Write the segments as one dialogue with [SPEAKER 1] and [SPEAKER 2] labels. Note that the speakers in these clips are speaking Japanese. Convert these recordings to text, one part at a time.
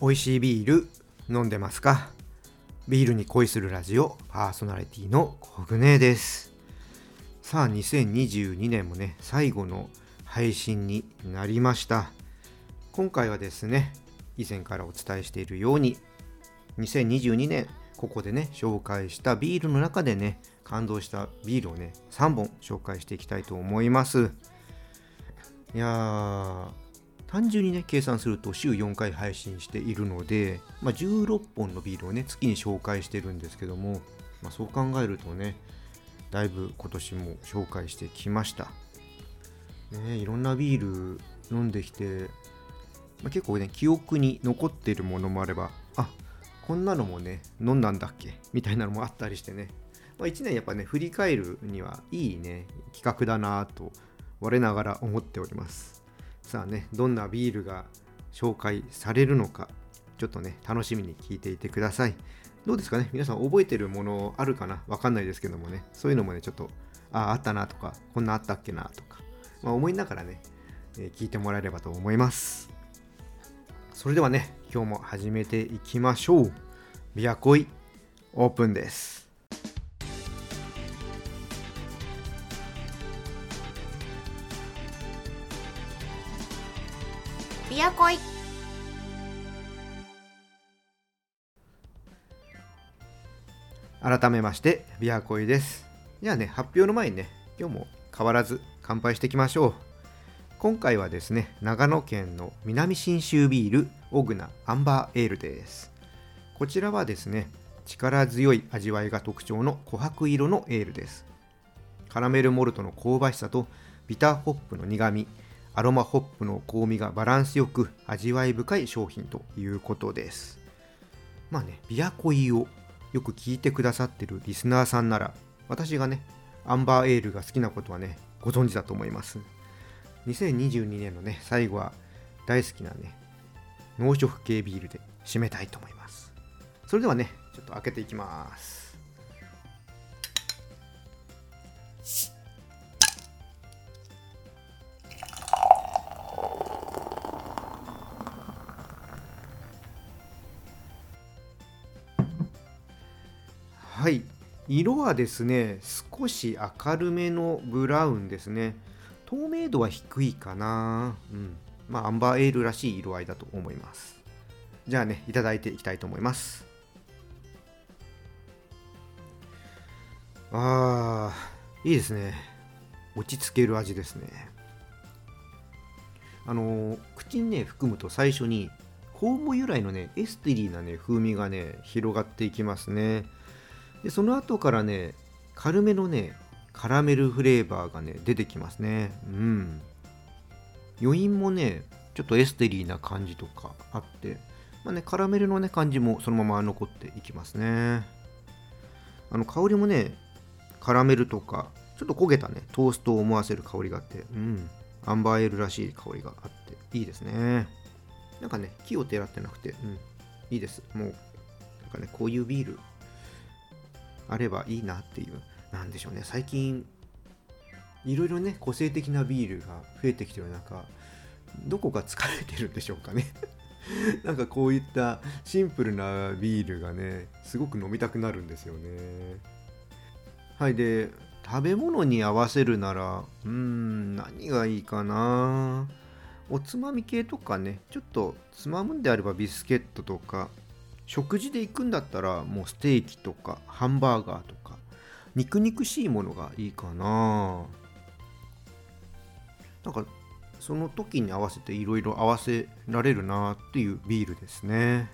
[SPEAKER 1] 美味しいビール飲んでますか？ビールに恋するラジオパーソナリティのコグネです。さあ2022年もね最後の配信になりました。今回はですね以前からお伝えしているように2022年ここでね紹介したビールの中でね感動したビールをね3本紹介していきたいと思います。いやー単純にね計算すると週4回配信しているので、まあ、16本のビールをね月に紹介してるんですけども、まあ、そう考えるとねだいぶ今年も紹介してきました、ね、いろんなビール飲んできて、まあ、結構ね記憶に残っているものもあればあこんなのもね飲んだんだっけ？みたいなのもあったりしてね、まあ、1年やっぱね振り返るにはいいね企画だなと我ながら思っております。さあねどんなビールが紹介されるのかちょっとね楽しみに聞いていてください。どうですかね皆さん覚えてるものあるかな？わかんないですけどもね。そういうのもねちょっとああったなとかこんなあったっけなとか、まあ、思いながらね、え、聞いてもらえればと思います。それではね今日も始めていきましょう。ビアコイオープンです。
[SPEAKER 2] ビアコイ
[SPEAKER 1] 改めましてビアコイです。じゃあね発表の前にね今日も変わらず乾杯していきましょう。今回はですね長野県の南信州ビールオグナアンバーエールです。こちらはですね力強い味わいが特徴の琥珀色のエールです。カラメルモルトの香ばしさとビターホップの苦みアロマホップの香味がバランスよく味わい深い商品ということです。まあね、ビアコイをよく聞いてくださってるリスナーさんなら、私がね、アンバーエールが好きなことはね、ご存知だと思います。2022年のね、最後は大好きなね、濃食系ビールで締めたいと思います。それではね、ちょっと開けていきます。色はですね少し明るめのブラウンですね。透明度は低いかな。うん。まあアンバーエールらしい色合いだと思います。じゃあねいただいていきたいと思います。あーいいですね。落ち着ける味ですね。あのー、口にね含むと最初に酵母由来のねエスティリーなね風味がね広がっていきますね。でその後からね軽めのねカラメルフレーバーがね出てきますね。うん。余韻もねちょっとエステリーな感じとかあって、まあね、カラメルのね感じもそのまま残っていきますね。あの香りもねカラメルとかちょっと焦げたねトーストを思わせる香りがあってうん。アンバーエールらしい香りがあっていいですね。なんかね木をてらってなくてうん。いいです。もうなんかねこういうビールあればいいなっていう、なんでしょうね、最近、いろいろね、個性的なビールが増えてきてる中、どこか疲れてるんでしょうかね なんかこういったシンプルなビールがね、すごく飲みたくなるんですよね。はい、で、食べ物に合わせるなら、うーん、何がいいかな。おつまみ系とかね、ちょっとつまむんであればビスケットとか、食事で行くんだったらもうステーキとかハンバーガーとか肉肉しいものがいいかな。なんかその時に合わせていろいろ合わせられるなっていうビールですね。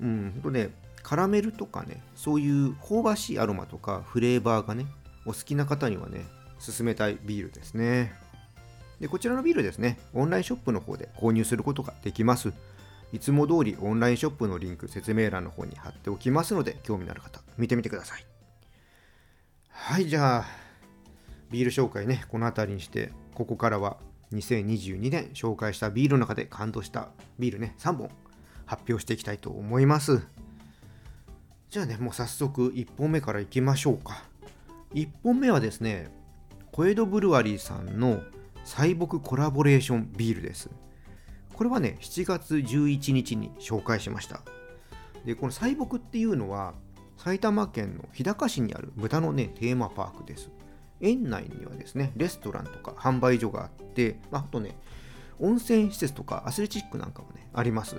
[SPEAKER 1] うんほんとねカラメルとかねそういう香ばしいアロマとかフレーバーがねお好きな方にはね勧めたいビールですね。でこちらのビールですねオンラインショップの方で購入することができます。いつも通りオンラインショップのリンク説明欄の方に貼っておきますので興味のある方見てみてください。はいじゃあビール紹介ねこの辺りにしてここからは2022年紹介したビールの中で感動したビールね3本発表していきたいと思います。じゃあねもう早速1本目からいきましょうか。1本目はですね小江戸ブルワリーさんの彩木コラボレーションビールです。これはね7月11日に紹介しました。でこの西北っていうのは埼玉県の日高市にある豚のねテーマパークです。園内にはですねレストランとか販売所があって、まあ、あとね温泉施設とかアスレチックなんかもねあります。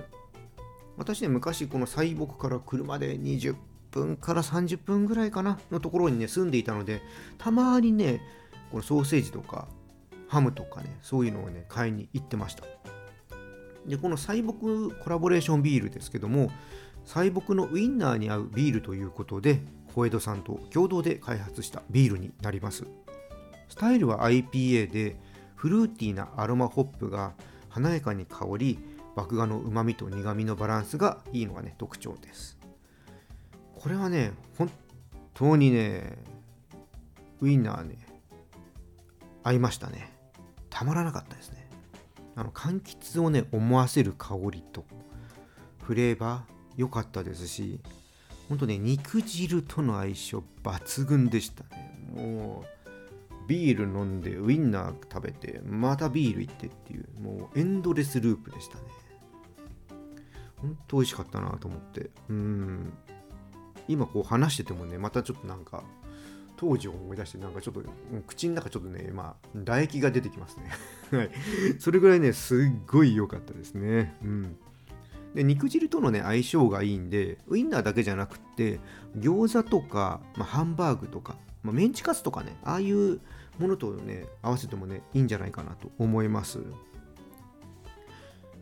[SPEAKER 1] 私ね昔この西北から車で20分から30分ぐらいかなのところにね住んでいたのでたまにねこのソーセージとかハムとかねそういうのをね買いに行ってました。でこの西北コラボレーションビールですけども西北のウインナーに合うビールということで小江戸さんと共同で開発したビールになります。スタイルは IPA でフルーティーなアロマホップが華やかに香り麦芽のうまみと苦みのバランスがいいのがね特徴です。これはね本当にねウインナーね合いましたね。たまらなかったですね。あの柑橘をね思わせる香りとフレーバー良かったですしほんとね肉汁との相性抜群でしたね。もうビール飲んでウインナー食べてまたビール行ってっていうもうエンドレスループでしたね。ほんと美味しかったなと思って。うん。今こう話しててもねまたちょっとなんか当時を思い出してなんかちょっと口の中ちょっとねまあ唾液が出てきますね。はい。それぐらいねすっごい良かったですね。うん。で肉汁とのね相性がいいんでウインナーだけじゃなくって餃子とか、まあ、ハンバーグとか、まあ、メンチカツとかねああいうものとね合わせてもねいいんじゃないかなと思います。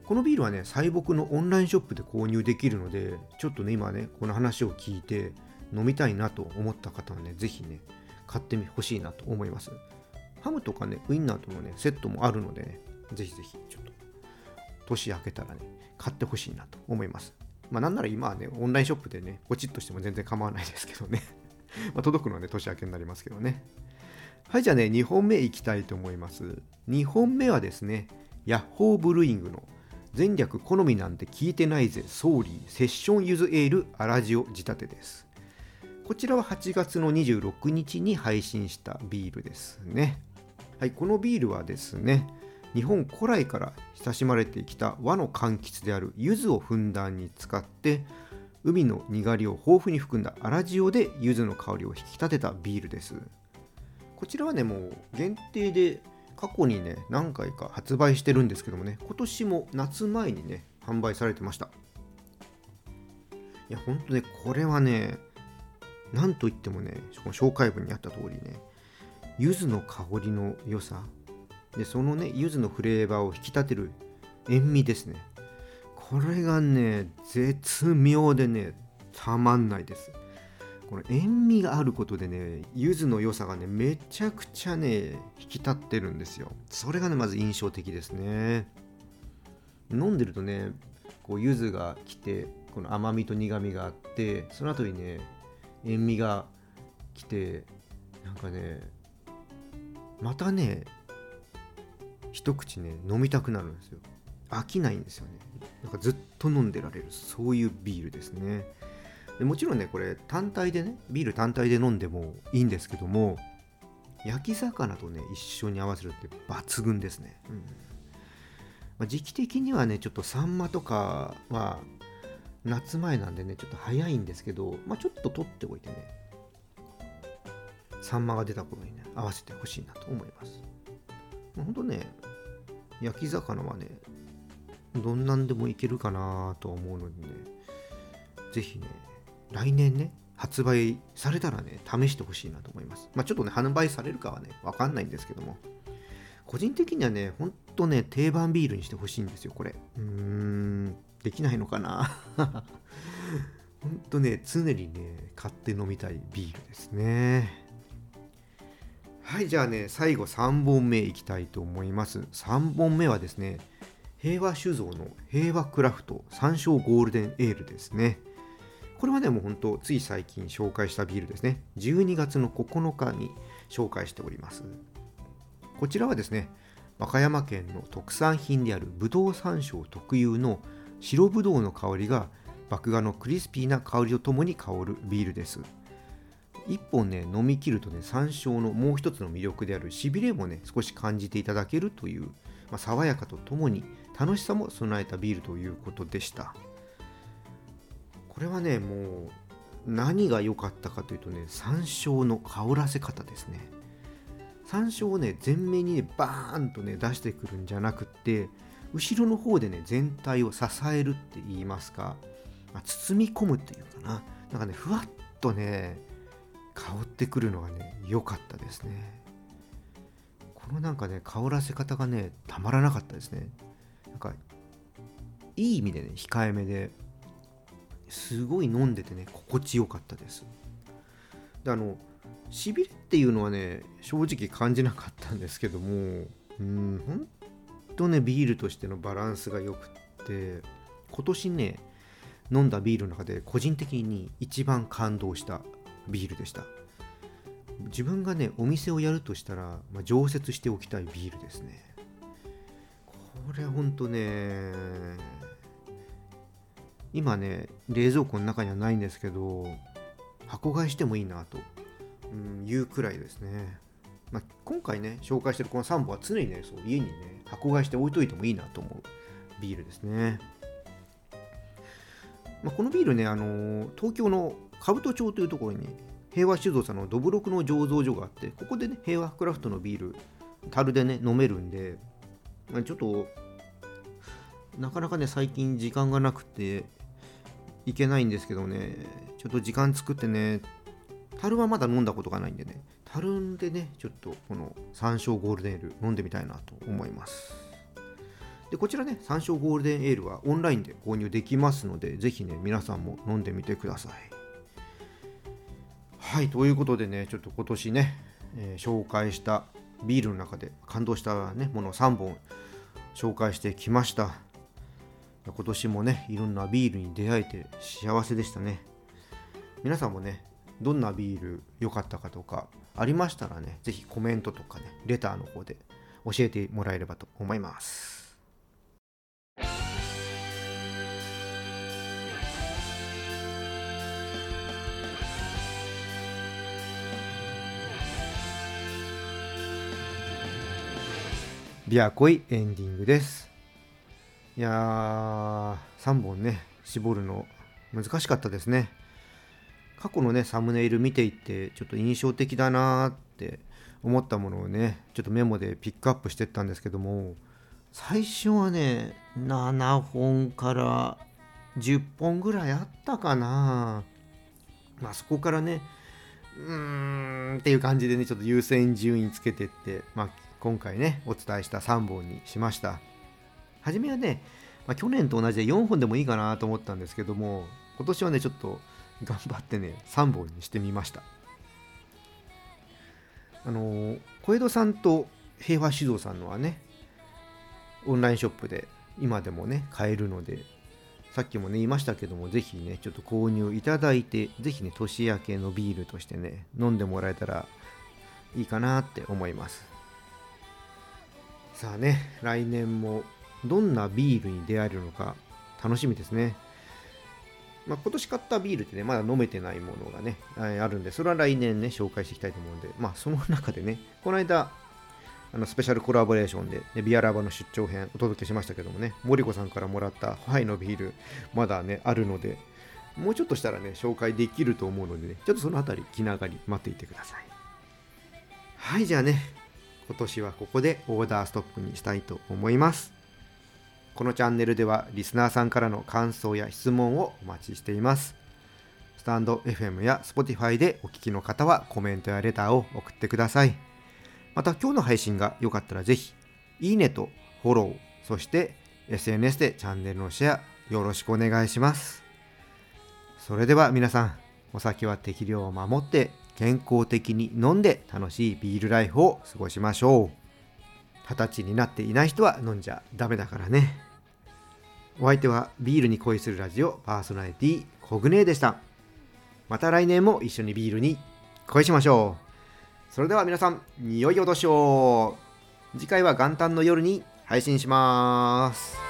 [SPEAKER 1] このビールはね西北のオンラインショップで購入できるのでちょっとね今ねこの話を聞いて飲みたいなと思った方はね是非ね買ってほしいなと思いますハムとかねウインナーとのねセットもあるのでねぜひぜひちょっと年明けたらね買ってほしいなと思います。まあ、なんなら今はね、オンラインショップでね、ポチッとしても全然構わないですけどね。ま届くのはね、年明けになりますけどね。はい、じゃあね、2本目いきたいと思います。2本目はですね、ヤッホーブルーイングの前略好みなんて聞いてないぜ、ソーリーセッションユズエールアラジオ仕立てです。こちらは8月の26日に配信したビールですね。はい、このビールはですね、日本古来から親しまれてきた和の柑橘である柚子をふんだんに使って海のにがりを豊富に含んだ粗塩で柚子の香りを引き立てたビールですこちらはねもう限定で過去にね何回か発売してるんですけどもね今年も夏前にね販売されてましたいやほんとねこれはねなんといってもねこの紹介文にあった通りね柚子の香りの良さでそのね柚子のフレーバーを引き立てる塩味ですね。これがね絶妙でねたまんないです。この塩味があることでね柚子の良さがねめちゃくちゃね引き立ってるんですよ。それがねまず印象的ですね。飲んでるとねこう柚子が来てこの甘みと苦みがあってその後にね塩味が来てなんかねまたね一口ね飲みたくなるんですよ。飽きないんですよね。なんかずっと飲んでられるそういうビールですね。でもちろんねこれ単体でねビール単体で飲んでもいいんですけども焼き魚とね一緒に合わせるって抜群ですね、うん。まあ、時期的にはねちょっとサンマとかは夏前なんでねちょっと早いんですけど、まあ、ちょっと取っておいてねサンマが出た頃にね合わせてほしいなと思いますほんとね焼き魚はね、どんなんでもいけるかなと思うのでね、ぜひね、来年ね、発売されたらね、試してほしいなと思います。まあちょっとね、販売されるかはね、わかんないんですけども、個人的にはね、ほんとね、定番ビールにしてほしいんですよ、これ。うーん、できないのかな？ほんとね、常にね、買って飲みたいビールですね。はいじゃあね最後3本目いきたいと思います。3本目はですね平和酒造の平和クラフト山椒ゴールデンエールですね。これはねもうほんとつい最近紹介したビールですね。12月の9日に紹介しております。こちらはですね和歌山県の特産品であるぶどう山椒特有の白ぶどうの香りが麦芽のクリスピーな香りとともに香るビールです。1本ね飲み切るとね山椒のもう一つの魅力であるしびれもね少し感じていただけるという、まあ、爽やかとともに楽しさも備えたビールということでした。これはねもう何が良かったかというとね山椒の香らせ方ですね。山椒をね前面にねバーンとね出してくるんじゃなくって後ろの方でね全体を支えるって言いますか、まあ、包み込むっていうかな。なんかねふわっとね香ってくるのがね良かったですね。このなんかね香らせ方がねたまらなかったですね。なんかいい意味でね控えめですごい飲んでてね心地よかったです。であのしびれっていうのはね正直感じなかったんですけどもうんほんとねビールとしてのバランスが良くって今年ね飲んだビールの中で個人的に一番感動したビールでした。自分がねお店をやるとしたら、まあ、常設しておきたいビールですね。これほんとね今ね冷蔵庫の中にはないんですけど箱買いしてもいいなと、うん、いうくらいですね、まあ、今回ね紹介してるこの3本は常にねそう家にね箱買いして置いといてもいいなと思うビールですね、まあ、このビールねあの東京の兜町というところに平和酒造さんのどぶろくの醸造所があってここでね平和クラフトのビール樽でね飲めるんで、まあ、ちょっとなかなかね最近時間がなくていけないんですけどねちょっと時間作ってね樽はまだ飲んだことがないんでね。樽でねちょっとこの山椒ゴールデンエール飲んでみたいなと思います。でこちらね山椒ゴールデンエールはオンラインで購入できますのでぜひね皆さんも飲んでみてください。はいということでねちょっと今年ね、えー、紹介したビールの中で感動した、ね、ものを3本紹介してきました。今年もねいろんなビールに出会えて幸せでしたね。皆さんもねどんなビール良かったかとかありましたらね是非コメントとかねレターの方で教えてもらえればと思います。ビアコイエンディングです。いやー3本ね絞るの難しかったですね。過去のねサムネイル見ていってちょっと印象的だなって思ったものをねちょっとメモでピックアップしてったんですけども最初はね7本から10本ぐらいあったかな。まあそこからねうーんっていう感じでねちょっと優先順位つけてってまあ今回ねお伝えした3本にしました。初めはね、まあ、去年と同じで4本でもいいかなと思ったんですけども今年はねちょっと頑張ってね3本にしてみましたあの小江戸さんと平和酒造さんのはねオンラインショップで今でもね買えるのでさっきもね言いましたけどもぜひねちょっと購入いただいてぜひね年明けのビールとしてね飲んでもらえたらいいかなって思いますさあね、来年もどんなビールに出会えるのか楽しみですね。まあ、今年買ったビールってね、まだ飲めてないものがね、あるんで、それは来年ね、紹介していきたいと思うんで、まあ、その中でね、この間、あのスペシャルコラボレーションで、ね、ビアラバの出張編お届けしましたけどもね、森子さんからもらったハイのビール、まだね、あるので、もうちょっとしたらね、紹介できると思うのでね、ちょっとそのあたり気長に待っていてください。はい、じゃあね、今年はここでオーダーストップにしたいと思います。このチャンネルではリスナーさんからの感想や質問をお待ちしています。スタンド FM や Spotify でお聞きの方はコメントやレターを送ってください。また今日の配信が良かったらぜひ、いいねとフォロー、そして SNS でチャンネルのシェアよろしくお願いします。それでは皆さん、お酒は適量を守って健康的に飲んで楽しいビールライフを過ごしましょう。二十歳になっていない人は飲んじゃダメだからね。お相手はビールに恋するラジオパーソナリティコグネでした。また来年も一緒にビールに恋しましょう。それでは皆さん、良い落としを。次回は元旦の夜に配信します。